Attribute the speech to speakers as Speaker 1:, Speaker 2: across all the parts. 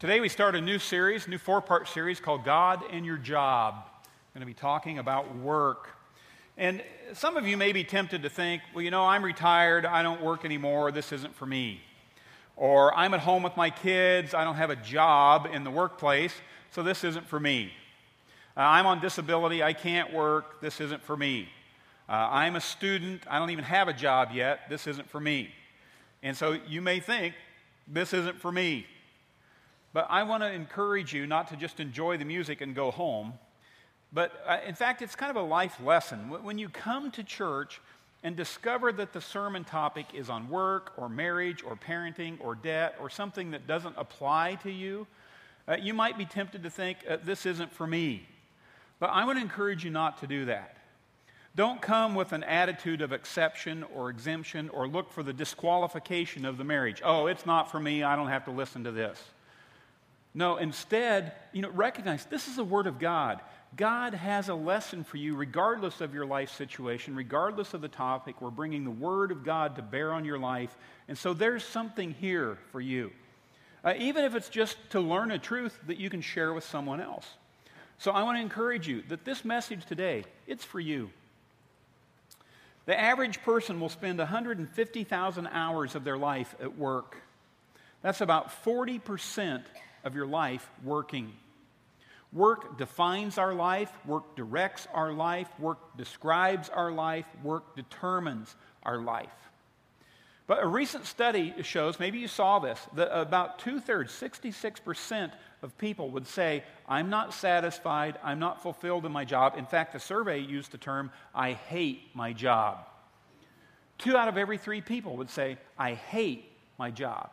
Speaker 1: Today we start a new series, a new four part series called God and Your Job. I'm going to be talking about work. And some of you may be tempted to think, well, you know, I'm retired, I don't work anymore, this isn't for me. Or I'm at home with my kids, I don't have a job in the workplace, so this isn't for me. Uh, I'm on disability, I can't work, this isn't for me. Uh, I'm a student, I don't even have a job yet, this isn't for me. And so you may think, this isn't for me. But I want to encourage you not to just enjoy the music and go home. But uh, in fact, it's kind of a life lesson. When you come to church and discover that the sermon topic is on work or marriage or parenting or debt or something that doesn't apply to you, uh, you might be tempted to think, uh, this isn't for me. But I want to encourage you not to do that. Don't come with an attitude of exception or exemption or look for the disqualification of the marriage. Oh, it's not for me. I don't have to listen to this. No, instead, you know, recognize this is the Word of God. God has a lesson for you regardless of your life situation, regardless of the topic. We're bringing the Word of God to bear on your life. And so there's something here for you. Uh, even if it's just to learn a truth that you can share with someone else. So I want to encourage you that this message today, it's for you. The average person will spend 150,000 hours of their life at work. That's about 40% of your life working. Work defines our life, work directs our life, work describes our life, work determines our life. But a recent study shows, maybe you saw this, that about two thirds, 66% of people would say, I'm not satisfied, I'm not fulfilled in my job. In fact, the survey used the term, I hate my job. Two out of every three people would say, I hate my job.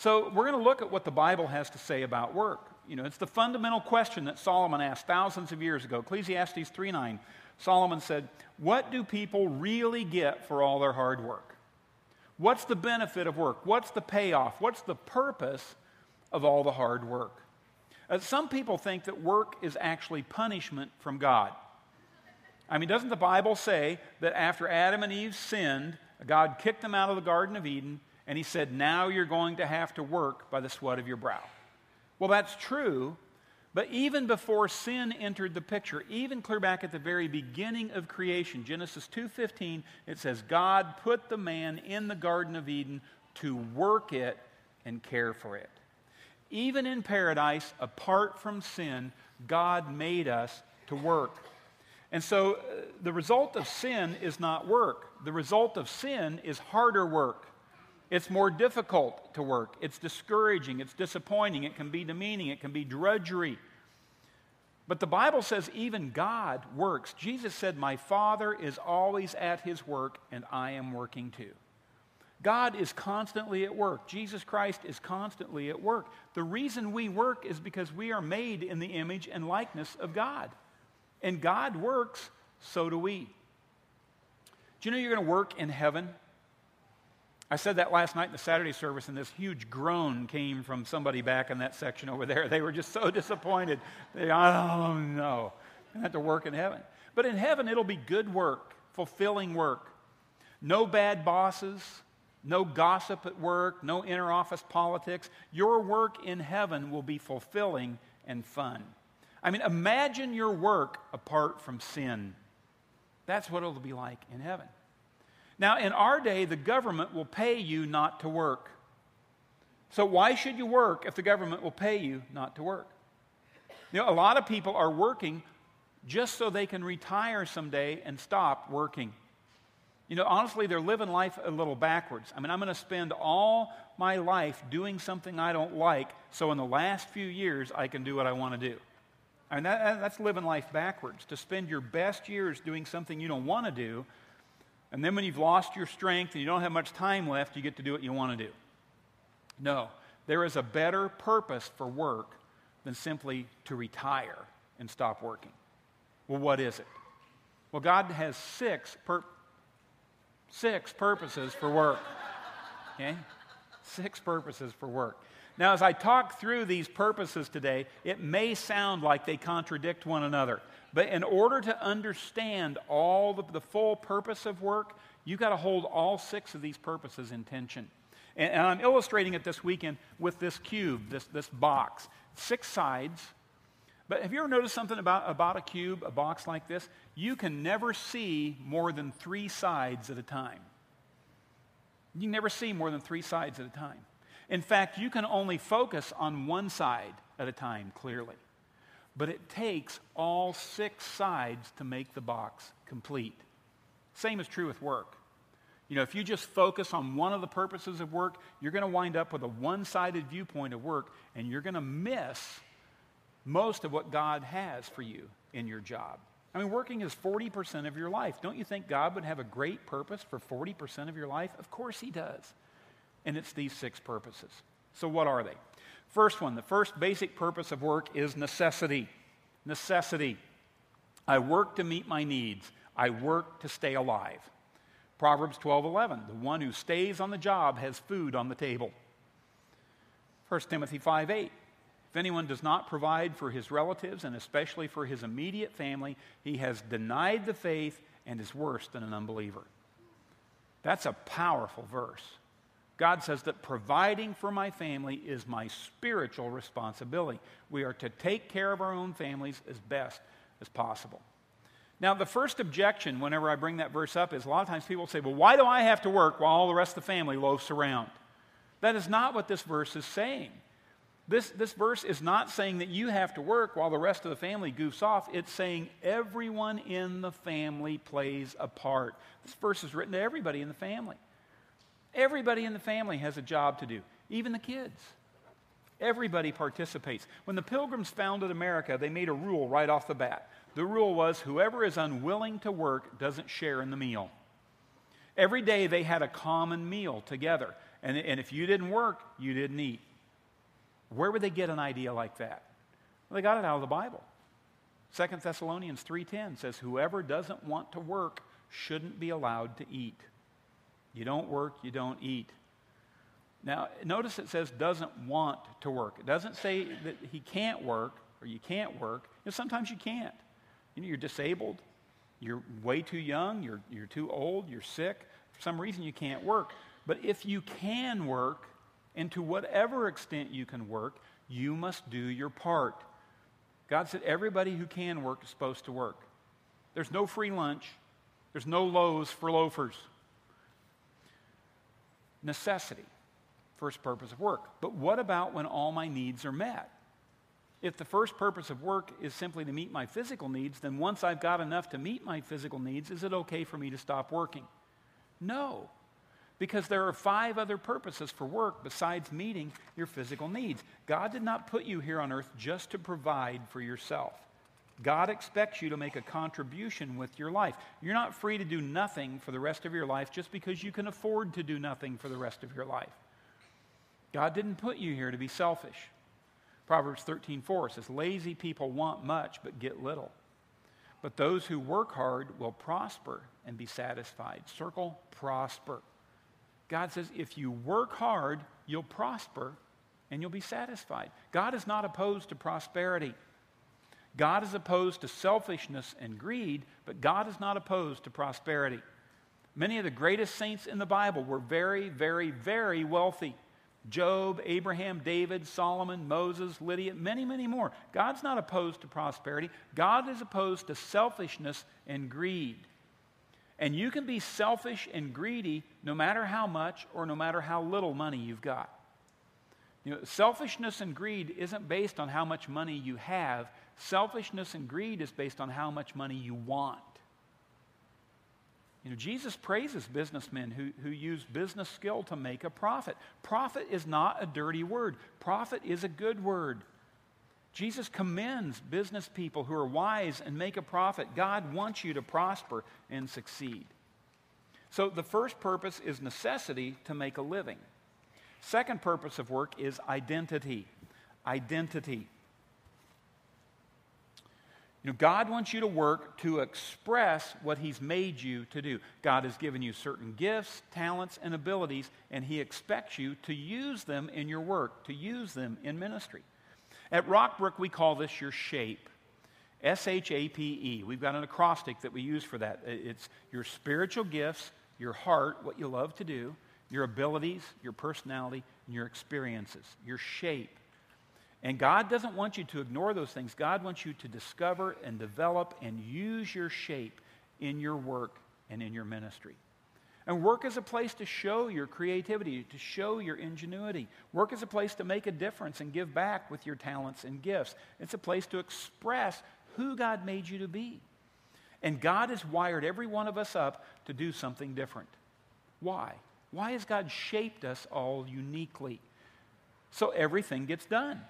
Speaker 1: So we're going to look at what the Bible has to say about work. You know, it's the fundamental question that Solomon asked thousands of years ago. Ecclesiastes 3:9. Solomon said, "What do people really get for all their hard work? What's the benefit of work? What's the payoff? What's the purpose of all the hard work?" Uh, some people think that work is actually punishment from God. I mean, doesn't the Bible say that after Adam and Eve sinned, God kicked them out of the Garden of Eden and he said, Now you're going to have to work by the sweat of your brow. Well, that's true, but even before sin entered the picture, even clear back at the very beginning of creation, Genesis 2:15, it says God put the man in the garden of Eden to work it and care for it. Even in paradise, apart from sin, God made us to work. And so uh, the result of sin is not work. The result of sin is harder work. It's more difficult to work. It's discouraging. It's disappointing. It can be demeaning. It can be drudgery. But the Bible says even God works. Jesus said, My Father is always at his work, and I am working too. God is constantly at work. Jesus Christ is constantly at work. The reason we work is because we are made in the image and likeness of God. And God works, so do we. Do you know you're going to work in heaven? I said that last night in the Saturday service, and this huge groan came from somebody back in that section over there. They were just so disappointed. They, oh no, I have to work in heaven. But in heaven, it'll be good work, fulfilling work. No bad bosses, no gossip at work, no inner office politics. Your work in heaven will be fulfilling and fun. I mean, imagine your work apart from sin. That's what it'll be like in heaven. Now, in our day, the government will pay you not to work. So, why should you work if the government will pay you not to work? You know, a lot of people are working just so they can retire someday and stop working. You know, honestly, they're living life a little backwards. I mean, I'm going to spend all my life doing something I don't like, so in the last few years, I can do what I want to do. I mean, that, that's living life backwards. To spend your best years doing something you don't want to do and then when you've lost your strength and you don't have much time left, you get to do what you want to do. No, there is a better purpose for work than simply to retire and stop working. Well, what is it? Well, God has six, pur- six purposes for work. Okay? Six purposes for work. Now, as I talk through these purposes today, it may sound like they contradict one another. But in order to understand all the, the full purpose of work, you've got to hold all six of these purposes in tension. And, and I'm illustrating it this weekend with this cube, this, this box. Six sides. But have you ever noticed something about, about a cube, a box like this? You can never see more than three sides at a time. You never see more than three sides at a time. In fact, you can only focus on one side at a time clearly. But it takes all six sides to make the box complete. Same is true with work. You know, if you just focus on one of the purposes of work, you're going to wind up with a one sided viewpoint of work, and you're going to miss most of what God has for you in your job. I mean, working is 40% of your life. Don't you think God would have a great purpose for 40% of your life? Of course, He does. And it's these six purposes. So, what are they? First one, the first basic purpose of work is necessity. Necessity. I work to meet my needs, I work to stay alive. Proverbs 12:11, the one who stays on the job has food on the table. 1 Timothy 5:8, if anyone does not provide for his relatives and especially for his immediate family, he has denied the faith and is worse than an unbeliever. That's a powerful verse. God says that providing for my family is my spiritual responsibility. We are to take care of our own families as best as possible. Now, the first objection whenever I bring that verse up is a lot of times people say, well, why do I have to work while all the rest of the family loafs around? That is not what this verse is saying. This, this verse is not saying that you have to work while the rest of the family goofs off. It's saying everyone in the family plays a part. This verse is written to everybody in the family. Everybody in the family has a job to do, even the kids. Everybody participates. When the Pilgrims founded America, they made a rule right off the bat. The rule was whoever is unwilling to work doesn't share in the meal. Every day they had a common meal together. And, and if you didn't work, you didn't eat. Where would they get an idea like that? Well, they got it out of the Bible. 2 Thessalonians 3:10 says whoever doesn't want to work shouldn't be allowed to eat. You don't work, you don't eat. Now, notice it says doesn't want to work. It doesn't say that he can't work or you can't work. You know, sometimes you can't. You know, you're disabled, you're way too young, you're, you're too old, you're sick. For some reason, you can't work. But if you can work, and to whatever extent you can work, you must do your part. God said everybody who can work is supposed to work. There's no free lunch, there's no loaves for loafers. Necessity, first purpose of work. But what about when all my needs are met? If the first purpose of work is simply to meet my physical needs, then once I've got enough to meet my physical needs, is it okay for me to stop working? No, because there are five other purposes for work besides meeting your physical needs. God did not put you here on earth just to provide for yourself. God expects you to make a contribution with your life. You're not free to do nothing for the rest of your life just because you can afford to do nothing for the rest of your life. God didn't put you here to be selfish. Proverbs 13:4 says, "Lazy people want much but get little. But those who work hard will prosper and be satisfied." Circle prosper. God says, if you work hard, you'll prosper and you'll be satisfied. God is not opposed to prosperity. God is opposed to selfishness and greed, but God is not opposed to prosperity. Many of the greatest saints in the Bible were very, very, very wealthy. Job, Abraham, David, Solomon, Moses, Lydia, many, many more. God's not opposed to prosperity. God is opposed to selfishness and greed. And you can be selfish and greedy no matter how much or no matter how little money you've got. You know, selfishness and greed isn't based on how much money you have. Selfishness and greed is based on how much money you want. You know, Jesus praises businessmen who, who use business skill to make a profit. Profit is not a dirty word, profit is a good word. Jesus commends business people who are wise and make a profit. God wants you to prosper and succeed. So the first purpose is necessity to make a living. Second purpose of work is identity. Identity. You know, God wants you to work to express what He's made you to do. God has given you certain gifts, talents, and abilities, and He expects you to use them in your work, to use them in ministry. At Rockbrook, we call this your shape. S H A P E. We've got an acrostic that we use for that. It's your spiritual gifts, your heart, what you love to do, your abilities, your personality, and your experiences, your shape. And God doesn't want you to ignore those things. God wants you to discover and develop and use your shape in your work and in your ministry. And work is a place to show your creativity, to show your ingenuity. Work is a place to make a difference and give back with your talents and gifts. It's a place to express who God made you to be. And God has wired every one of us up to do something different. Why? Why has God shaped us all uniquely? So everything gets done.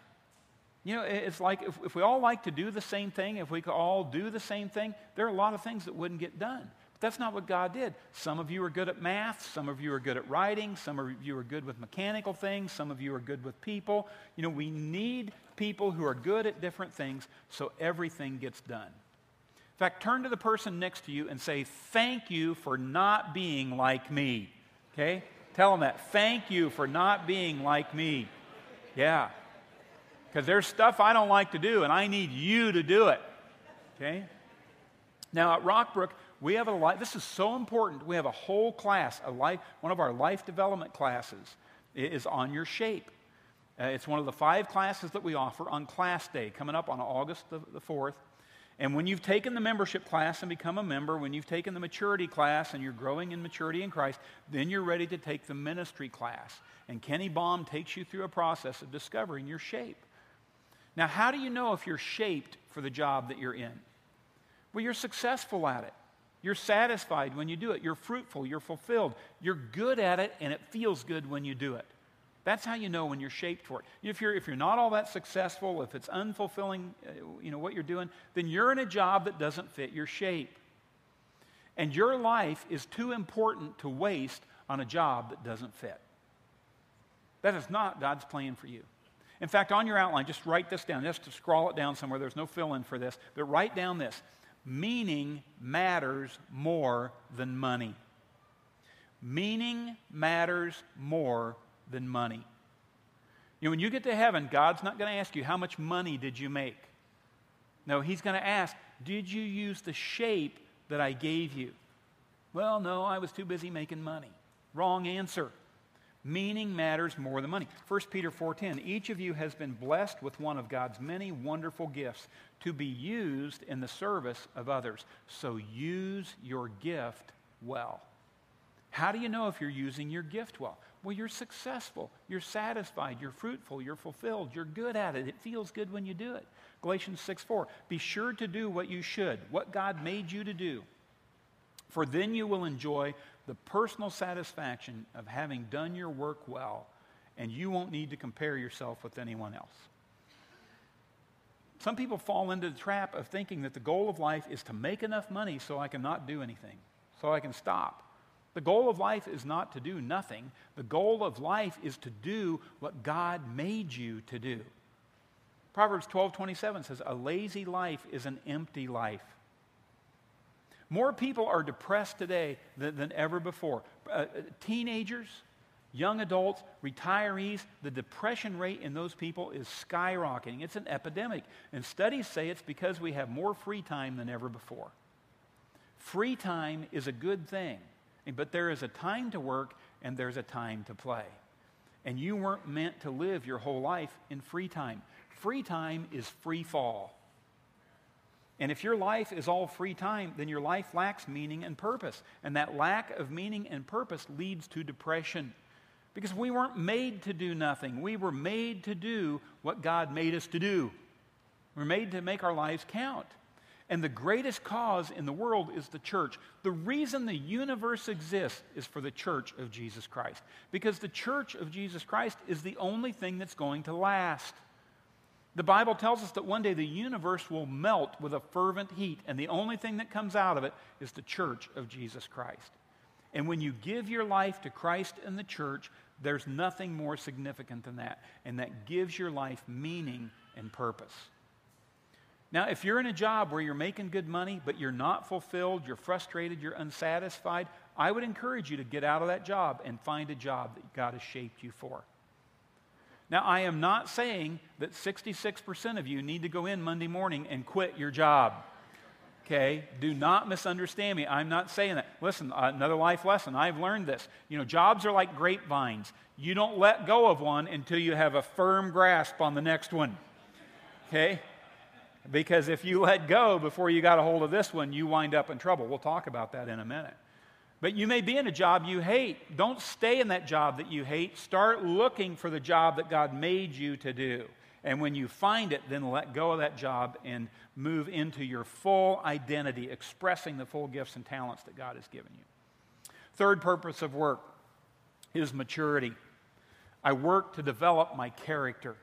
Speaker 1: You know, it's like if, if we all like to do the same thing, if we could all do the same thing, there are a lot of things that wouldn't get done. But that's not what God did. Some of you are good at math, some of you are good at writing, some of you are good with mechanical things, some of you are good with people. You know, we need people who are good at different things so everything gets done. In fact, turn to the person next to you and say, Thank you for not being like me. Okay? Tell them that. Thank you for not being like me. Yeah. Because there's stuff I don't like to do, and I need you to do it. Okay? Now, at Rockbrook, we have a life, this is so important. We have a whole class, a life, one of our life development classes is on your shape. Uh, it's one of the five classes that we offer on class day, coming up on August the, the 4th. And when you've taken the membership class and become a member, when you've taken the maturity class and you're growing in maturity in Christ, then you're ready to take the ministry class. And Kenny Baum takes you through a process of discovering your shape. Now, how do you know if you're shaped for the job that you're in? Well, you're successful at it. You're satisfied when you do it. You're fruitful. You're fulfilled. You're good at it, and it feels good when you do it. That's how you know when you're shaped for it. If you're, if you're not all that successful, if it's unfulfilling, uh, you know, what you're doing, then you're in a job that doesn't fit your shape. And your life is too important to waste on a job that doesn't fit. That is not God's plan for you. In fact, on your outline, just write this down. Just to scroll it down somewhere. There's no fill in for this. But write down this meaning matters more than money. Meaning matters more than money. You know, when you get to heaven, God's not going to ask you, How much money did you make? No, He's going to ask, Did you use the shape that I gave you? Well, no, I was too busy making money. Wrong answer. Meaning matters more than money. 1 Peter 4:10 Each of you has been blessed with one of God's many wonderful gifts to be used in the service of others. So use your gift well. How do you know if you're using your gift well? Well, you're successful, you're satisfied, you're fruitful, you're fulfilled, you're good at it. It feels good when you do it. Galatians 6 4. Be sure to do what you should, what God made you to do. For then you will enjoy the personal satisfaction of having done your work well, and you won't need to compare yourself with anyone else. Some people fall into the trap of thinking that the goal of life is to make enough money so I can not do anything, so I can stop. The goal of life is not to do nothing. The goal of life is to do what God made you to do. Proverbs 12:27 says, "A lazy life is an empty life." More people are depressed today than, than ever before. Uh, uh, teenagers, young adults, retirees, the depression rate in those people is skyrocketing. It's an epidemic. And studies say it's because we have more free time than ever before. Free time is a good thing, but there is a time to work and there's a time to play. And you weren't meant to live your whole life in free time. Free time is free fall. And if your life is all free time, then your life lacks meaning and purpose. And that lack of meaning and purpose leads to depression. Because we weren't made to do nothing. We were made to do what God made us to do. We're made to make our lives count. And the greatest cause in the world is the church. The reason the universe exists is for the church of Jesus Christ. Because the church of Jesus Christ is the only thing that's going to last. The Bible tells us that one day the universe will melt with a fervent heat, and the only thing that comes out of it is the church of Jesus Christ. And when you give your life to Christ and the church, there's nothing more significant than that. And that gives your life meaning and purpose. Now, if you're in a job where you're making good money, but you're not fulfilled, you're frustrated, you're unsatisfied, I would encourage you to get out of that job and find a job that God has shaped you for. Now, I am not saying that 66% of you need to go in Monday morning and quit your job. Okay? Do not misunderstand me. I'm not saying that. listen, another life lesson. I've learned this. You know, jobs are like grapevines. You don't let go of one until you have a firm grasp on the next one. Okay? Because if you let go before you got a hold of this one, you wind up in trouble. We'll talk about that in a minute. But you may be in a job you hate. Don't stay in that job that you hate. Start looking for the job that God made you to do. And when you find it, then let go of that job and move into your full identity, expressing the full gifts and talents that God has given you. Third purpose of work is maturity. I work to develop my character.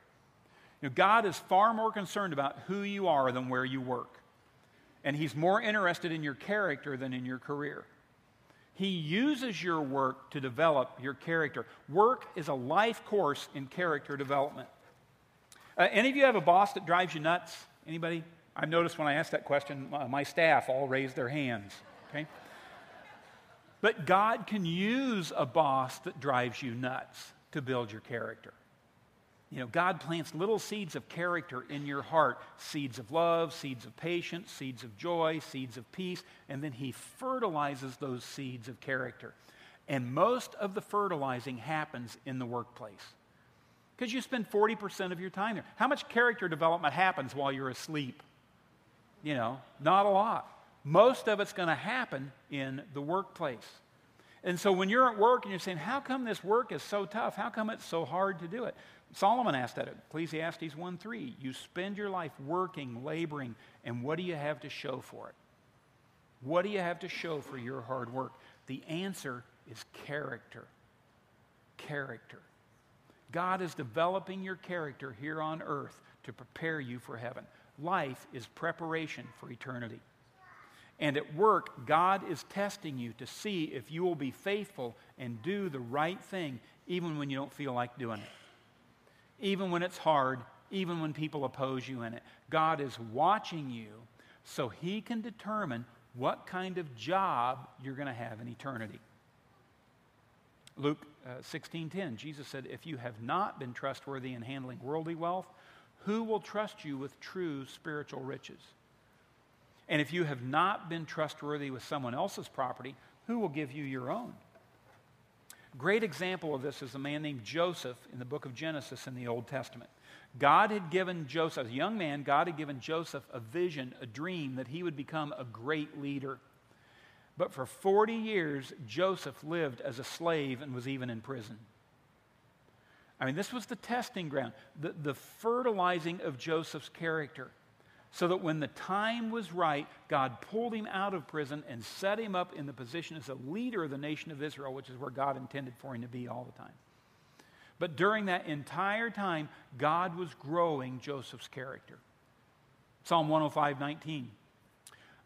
Speaker 1: You know, God is far more concerned about who you are than where you work. And He's more interested in your character than in your career. He uses your work to develop your character. Work is a life course in character development. Uh, any of you have a boss that drives you nuts? Anybody? I've noticed when I ask that question, my staff all raise their hands. Okay? But God can use a boss that drives you nuts to build your character. You know, God plants little seeds of character in your heart seeds of love, seeds of patience, seeds of joy, seeds of peace, and then He fertilizes those seeds of character. And most of the fertilizing happens in the workplace. Because you spend 40% of your time there. How much character development happens while you're asleep? You know, not a lot. Most of it's going to happen in the workplace. And so when you're at work and you're saying, How come this work is so tough? How come it's so hard to do it? Solomon asked that Ecclesiastes 1 3. You spend your life working, laboring, and what do you have to show for it? What do you have to show for your hard work? The answer is character. Character. God is developing your character here on earth to prepare you for heaven. Life is preparation for eternity. And at work, God is testing you to see if you will be faithful and do the right thing, even when you don't feel like doing it. Even when it's hard, even when people oppose you in it. God is watching you so He can determine what kind of job you're going to have in eternity. Luke uh, 16:10, Jesus said, "If you have not been trustworthy in handling worldly wealth, who will trust you with true spiritual riches? And if you have not been trustworthy with someone else's property, who will give you your own?" Great example of this is a man named Joseph in the book of Genesis in the Old Testament. God had given Joseph, as a young man, God had given Joseph a vision, a dream that he would become a great leader. But for 40 years, Joseph lived as a slave and was even in prison. I mean, this was the testing ground, the, the fertilizing of Joseph's character. So that when the time was right, God pulled him out of prison and set him up in the position as a leader of the nation of Israel, which is where God intended for him to be all the time. But during that entire time, God was growing Joseph's character. Psalm 105 19.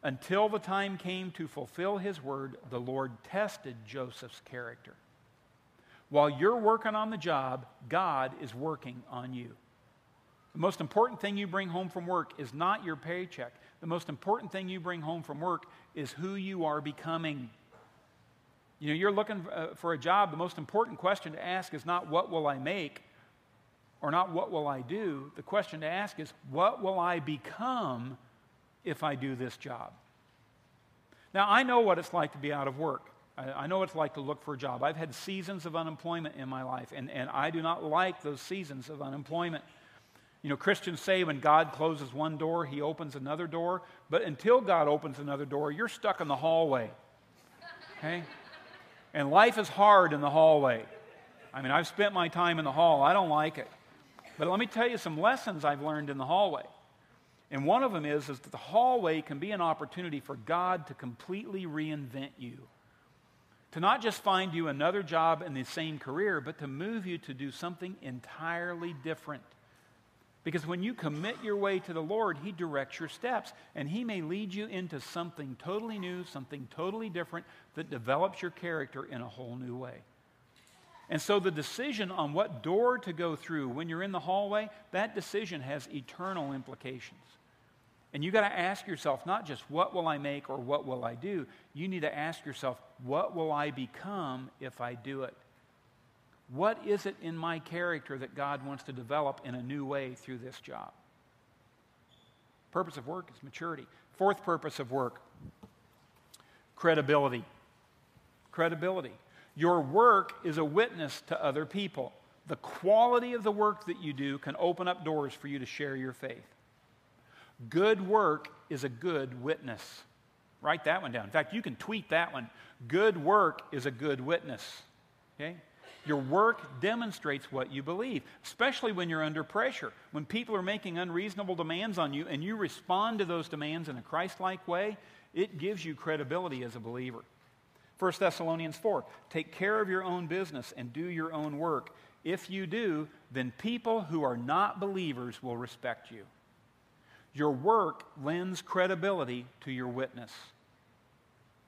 Speaker 1: Until the time came to fulfill his word, the Lord tested Joseph's character. While you're working on the job, God is working on you. The most important thing you bring home from work is not your paycheck. The most important thing you bring home from work is who you are becoming. You know, you're looking uh, for a job. The most important question to ask is not what will I make or not what will I do. The question to ask is what will I become if I do this job. Now, I know what it's like to be out of work. I, I know what it's like to look for a job. I've had seasons of unemployment in my life, and, and I do not like those seasons of unemployment. You know, Christians say when God closes one door, he opens another door. But until God opens another door, you're stuck in the hallway. Okay? And life is hard in the hallway. I mean, I've spent my time in the hall. I don't like it. But let me tell you some lessons I've learned in the hallway. And one of them is, is that the hallway can be an opportunity for God to completely reinvent you. To not just find you another job in the same career, but to move you to do something entirely different. Because when you commit your way to the Lord, He directs your steps. And He may lead you into something totally new, something totally different that develops your character in a whole new way. And so the decision on what door to go through when you're in the hallway, that decision has eternal implications. And you got to ask yourself not just what will I make or what will I do? You need to ask yourself, what will I become if I do it? What is it in my character that God wants to develop in a new way through this job? Purpose of work is maturity. Fourth purpose of work credibility. credibility. Your work is a witness to other people. The quality of the work that you do can open up doors for you to share your faith. Good work is a good witness. Write that one down. In fact, you can tweet that one. Good work is a good witness. Okay? Your work demonstrates what you believe, especially when you're under pressure. When people are making unreasonable demands on you and you respond to those demands in a Christ like way, it gives you credibility as a believer. 1 Thessalonians 4 Take care of your own business and do your own work. If you do, then people who are not believers will respect you. Your work lends credibility to your witness.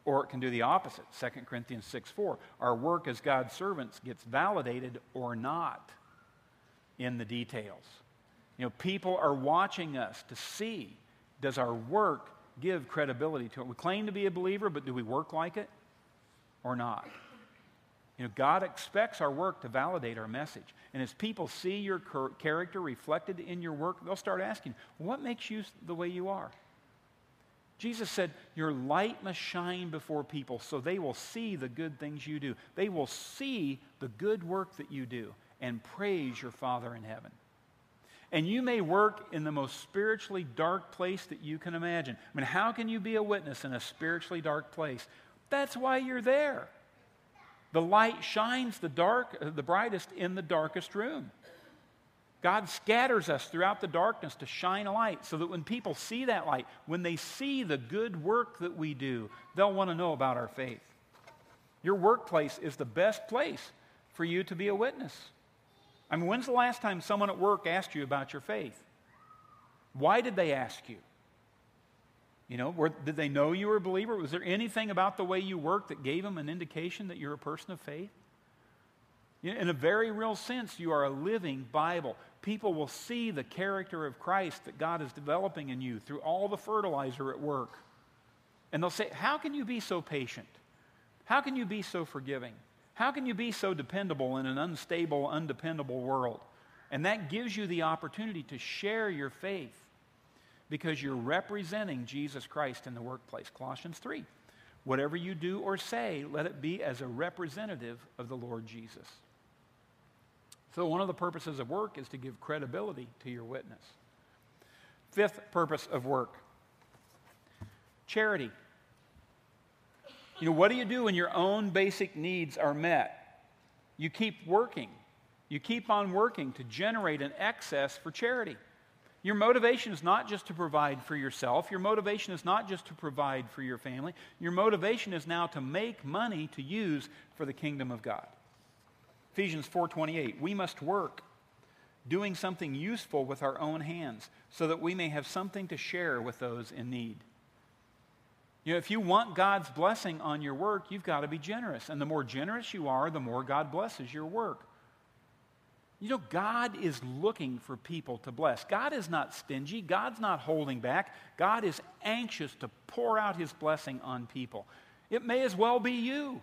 Speaker 1: Or it can do the opposite. 2 Corinthians 6 4. Our work as God's servants gets validated or not in the details. You know, people are watching us to see does our work give credibility to it? We claim to be a believer, but do we work like it or not? You know, God expects our work to validate our message. And as people see your character reflected in your work, they'll start asking, what makes you the way you are? Jesus said, Your light must shine before people so they will see the good things you do. They will see the good work that you do and praise your Father in heaven. And you may work in the most spiritually dark place that you can imagine. I mean, how can you be a witness in a spiritually dark place? That's why you're there. The light shines the dark, uh, the brightest in the darkest room. God scatters us throughout the darkness to shine a light so that when people see that light, when they see the good work that we do, they'll want to know about our faith. Your workplace is the best place for you to be a witness. I mean, when's the last time someone at work asked you about your faith? Why did they ask you? You know, were, did they know you were a believer? Was there anything about the way you work that gave them an indication that you're a person of faith? In a very real sense, you are a living Bible. People will see the character of Christ that God is developing in you through all the fertilizer at work. And they'll say, How can you be so patient? How can you be so forgiving? How can you be so dependable in an unstable, undependable world? And that gives you the opportunity to share your faith because you're representing Jesus Christ in the workplace. Colossians 3. Whatever you do or say, let it be as a representative of the Lord Jesus. So, one of the purposes of work is to give credibility to your witness. Fifth purpose of work charity. You know, what do you do when your own basic needs are met? You keep working. You keep on working to generate an excess for charity. Your motivation is not just to provide for yourself. Your motivation is not just to provide for your family. Your motivation is now to make money to use for the kingdom of God. Ephesians 4:28, we must work doing something useful with our own hands so that we may have something to share with those in need. You know, if you want God's blessing on your work, you've got to be generous. And the more generous you are, the more God blesses your work. You know, God is looking for people to bless. God is not stingy. God's not holding back. God is anxious to pour out his blessing on people. It may as well be you.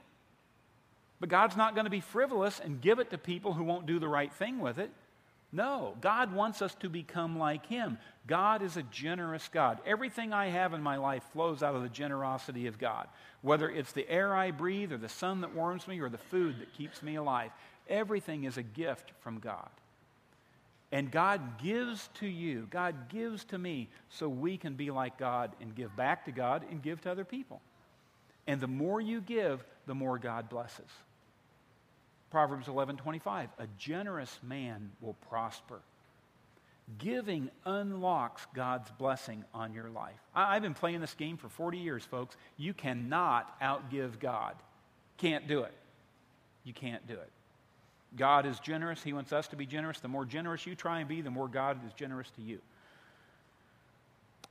Speaker 1: But God's not going to be frivolous and give it to people who won't do the right thing with it. No, God wants us to become like Him. God is a generous God. Everything I have in my life flows out of the generosity of God. Whether it's the air I breathe, or the sun that warms me, or the food that keeps me alive, everything is a gift from God. And God gives to you, God gives to me, so we can be like God and give back to God and give to other people. And the more you give, the more God blesses. Proverbs 11:25, a generous man will prosper. Giving unlocks God's blessing on your life. I, have been playing this game for 40 years, folks. You cannot outgive God. Can't do it. You can't do it. God is generous. He wants us to be generous. The more generous you try and be, the more God is generous to you.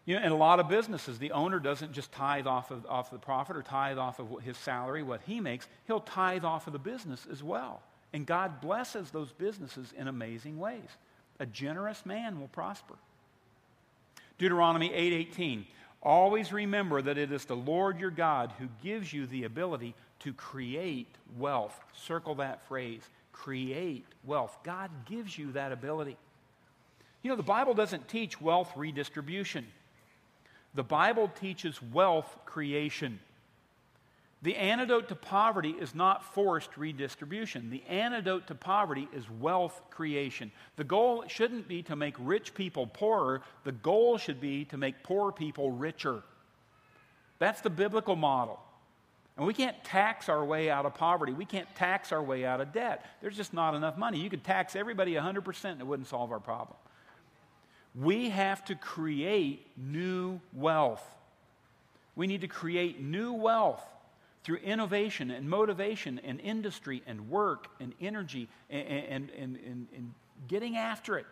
Speaker 1: You know, in a lot of businesses, the owner doesn't just tithe off of, off the profit or tithe off of his salary, what he makes. He'll tithe off of the business as well. And God blesses those businesses in amazing ways. A generous man will prosper. Deuteronomy 8:18. Always remember that it is the Lord your God who gives you the ability to create wealth. Circle that phrase. Create wealth. God gives you that ability. You know, the Bible doesn't teach wealth redistribution. The Bible teaches wealth creation. The antidote to poverty is not forced redistribution. The antidote to poverty is wealth creation. The goal shouldn't be to make rich people poorer, the goal should be to make poor people richer. That's the biblical model. And we can't tax our way out of poverty. We can't tax our way out of debt. There's just not enough money. You could tax everybody 100% and it wouldn't solve our problem. We have to create new wealth. We need to create new wealth through innovation and motivation and industry and work and energy and, and, and, and, getting after it.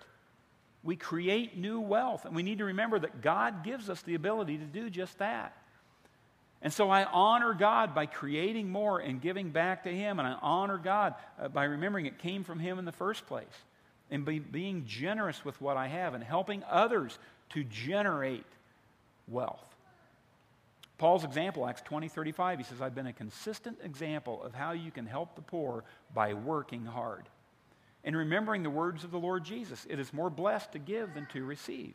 Speaker 1: We create new wealth, and we need to remember that God gives us the ability to do just that. And so I honor God by creating more and giving back to Him, and I honor God uh, by remembering it came from Him in the first place, and be, being generous with what I have and helping others to generate wealth. Paul's example, Acts 20 35, he says, I've been a consistent example of how you can help the poor by working hard. And remembering the words of the Lord Jesus, it is more blessed to give than to receive.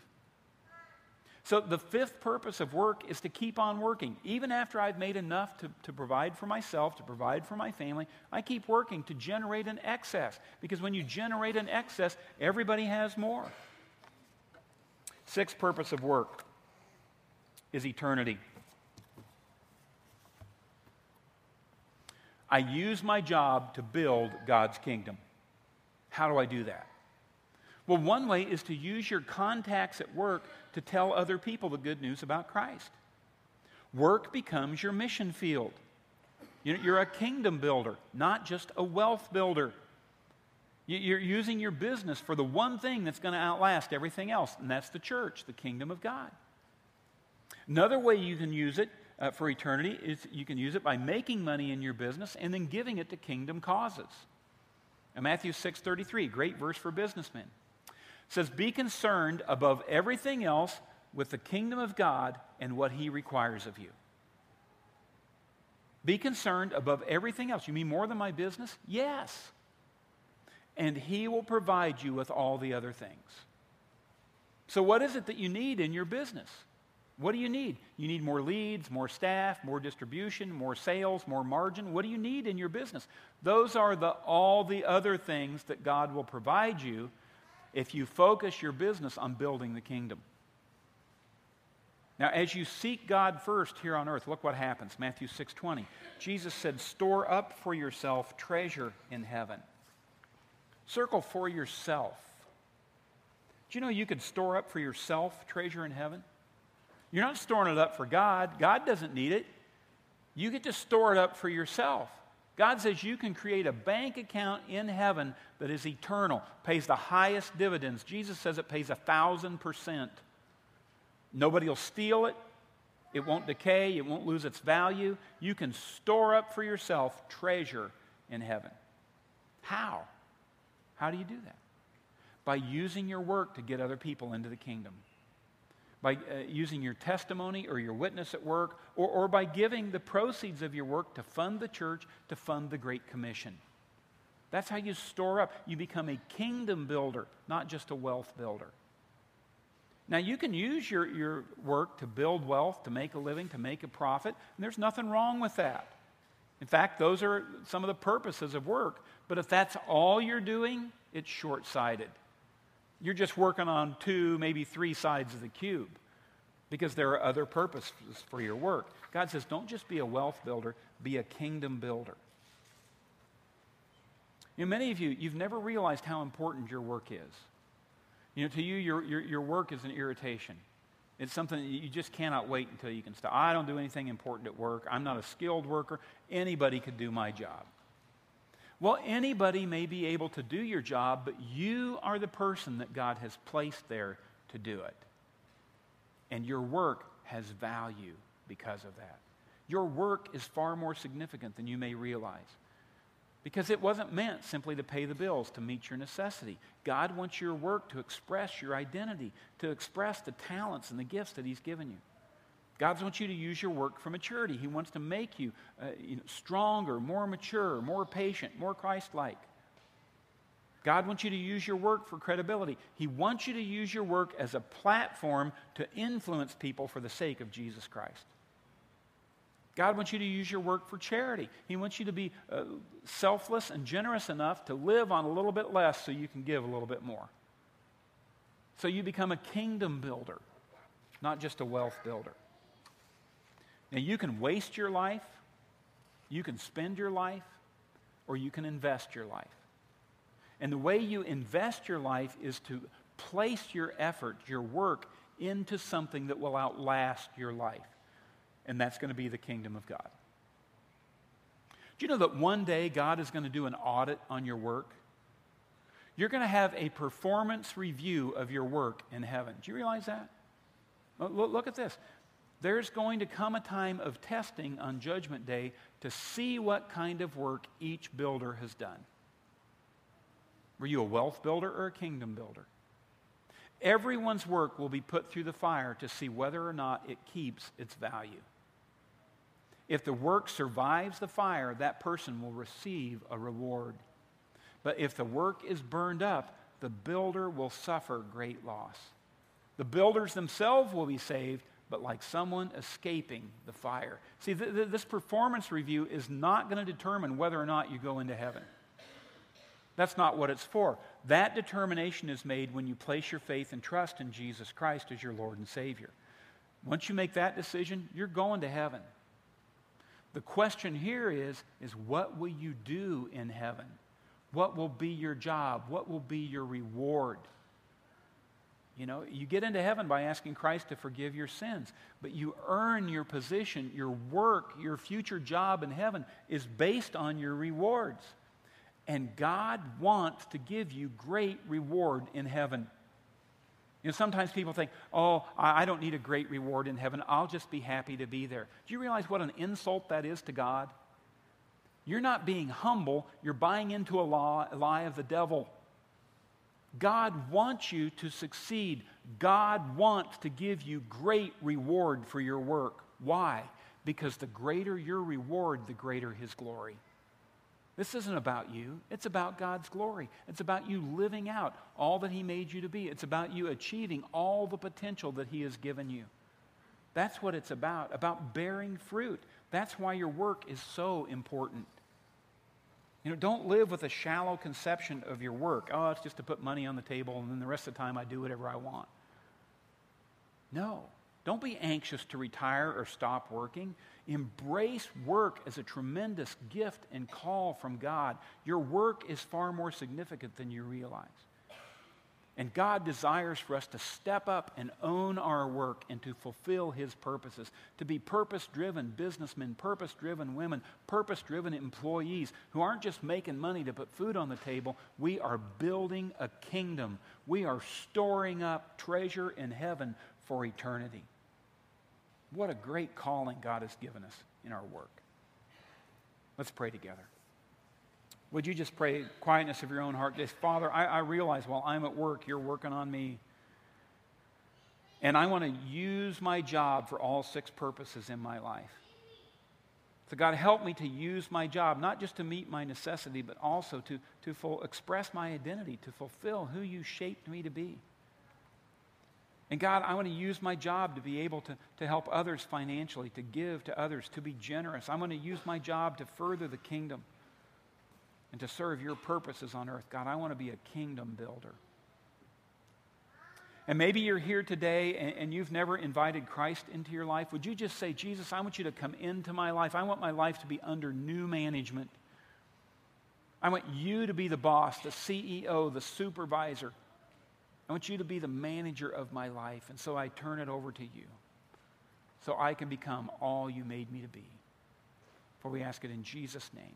Speaker 1: So, the fifth purpose of work is to keep on working. Even after I've made enough to, to provide for myself, to provide for my family, I keep working to generate an excess. Because when you generate an excess, everybody has more. Sixth purpose of work is eternity. I use my job to build God's kingdom. How do I do that? Well, one way is to use your contacts at work to tell other people the good news about Christ. Work becomes your mission field. You're a kingdom builder, not just a wealth builder. You're using your business for the one thing that's going to outlast everything else, and that's the church, the kingdom of God. Another way you can use it uh, for eternity is you can use it by making money in your business and then giving it to kingdom causes. And Matthew 6:33, great verse for businessmen. Says, "Be concerned above everything else with the kingdom of God and what he requires of you." Be concerned above everything else. You mean more than my business? Yes. And he will provide you with all the other things. So, what is it that you need in your business? What do you need? You need more leads, more staff, more distribution, more sales, more margin. What do you need in your business? Those are the, all the other things that God will provide you if you focus your business on building the kingdom. Now, as you seek God first here on earth, look what happens. Matthew 6:20. Jesus said, "Store up for yourself treasure in heaven." Circle for yourself. Do you know you could store up for yourself treasure in heaven? You're not storing it up for God. God doesn't need it. You get to store it up for yourself. God says you can create a bank account in heaven that is eternal, pays the highest dividends. Jesus says it pays a thousand percent. Nobody will steal it. It won't decay. It won't lose its value. You can store up for yourself treasure in heaven. How? How do you do that? By using your work to get other people into the kingdom by uh, using your testimony or your witness at work, or, or by giving the proceeds of your work to fund the church, to fund the Great Commission. That's how you store up. You become a kingdom builder, not just a wealth builder. Now, you can use your, your work to build wealth, to make a living, to make a profit, and there's nothing wrong with that. In fact, those are some of the purposes of work. But if that's all you're doing, it's short sighted. You're just working on two, maybe three sides of the cube because there are other purposes for your work. God says, don't just be a wealth builder, be a kingdom builder. You know, many of you, you've never realized how important your work is. You know, to you, your, your, your work is an irritation. It's something that you just cannot wait until you can stop. I don't do anything important at work. I'm not a skilled worker. Anybody could do my job. Well, anybody may be able to do your job, but you are the person that God has placed there to do it. And your work has value because of that. Your work is far more significant than you may realize. Because it wasn't meant simply to pay the bills, to meet your necessity. God wants your work to express your identity, to express the talents and the gifts that He's given you. God wants you to use your work for maturity. He wants to make you, uh, you know, stronger, more mature, more patient, more Christ like. God wants you to use your work for credibility. He wants you to use your work as a platform to influence people for the sake of Jesus Christ. God wants you to use your work for charity. He wants you to be uh, selfless and generous enough to live on a little bit less so you can give a little bit more. So you become a kingdom builder, not just a wealth builder. Now, you can waste your life, you can spend your life, or you can invest your life. And the way you invest your life is to place your effort, your work, into something that will outlast your life and that's going to be the kingdom of God. Do you know that one day God is going to do an audit on your work? You're going to have a performance review of your work in heaven. Do you realize that? Look at this. There's going to come a time of testing on Judgment Day to see what kind of work each builder has done. Were you a wealth builder or a kingdom builder? Everyone's work will be put through the fire to see whether or not it keeps its value. If the work survives the fire, that person will receive a reward. But if the work is burned up, the builder will suffer great loss. The builders themselves will be saved, but like someone escaping the fire. See, th- th- this performance review is not going to determine whether or not you go into heaven. That's not what it's for. That determination is made when you place your faith and trust in Jesus Christ as your Lord and Savior. Once you make that decision, you're going to heaven. The question here is, is what will you do in heaven? What will be your job? What will be your reward? You know, you get into heaven by asking Christ to forgive your sins, but you earn your position, your work, your future job in heaven is based on your rewards. And God wants to give you great reward in heaven. You know, sometimes people think, oh, I don't need a great reward in heaven. I'll just be happy to be there. Do you realize what an insult that is to God? You're not being humble, you're buying into a, lie of the devil. God wants you to succeed. God wants to give you great reward for your work. Why? Because the greater your reward, the greater his glory. This isn't about you. It's about God's glory. It's about you living out all that He made you to be. It's about you achieving all the potential that He has given you. That's what it's about, about bearing fruit. That's why your work is so important. You know, don't live with a shallow conception of your work. Oh, it's just to put money on the table and then the rest of the time I do whatever I want. No. Don't be anxious to retire or stop working. Embrace work as a tremendous gift and call from God. Your work is far more significant than you realize. And God desires for us to step up and own our work and to fulfill His purposes, to be purpose driven businessmen, purpose driven women, purpose driven employees who aren't just making money to put food on the table. We are building a kingdom. We are storing up treasure in heaven for eternity. What a great calling God has given us in our work. Let's pray together. Would you just pray quietness of your own heart? Just, Father, I, I realize while I'm at work, you're working on me. And I want to use my job for all six purposes in my life. So, God, help me to use my job, not just to meet my necessity, but also to, to full, express my identity, to fulfill who you shaped me to be. And God, I want to use my job to be able to, to help others financially, to give to others, to be generous. I want to use my job to further the kingdom and to serve your purposes on earth. God, I want to be a kingdom builder. And maybe you're here today and, and, you've never invited Christ into your life. Would you just say, Jesus, I want you to come into my life. I want my life to be under new management. I want you to be the boss, the CEO, the supervisor. I want you to be the manager of my life. And so I turn it over to you so I can become all you made me to be. For we ask it in Jesus' name.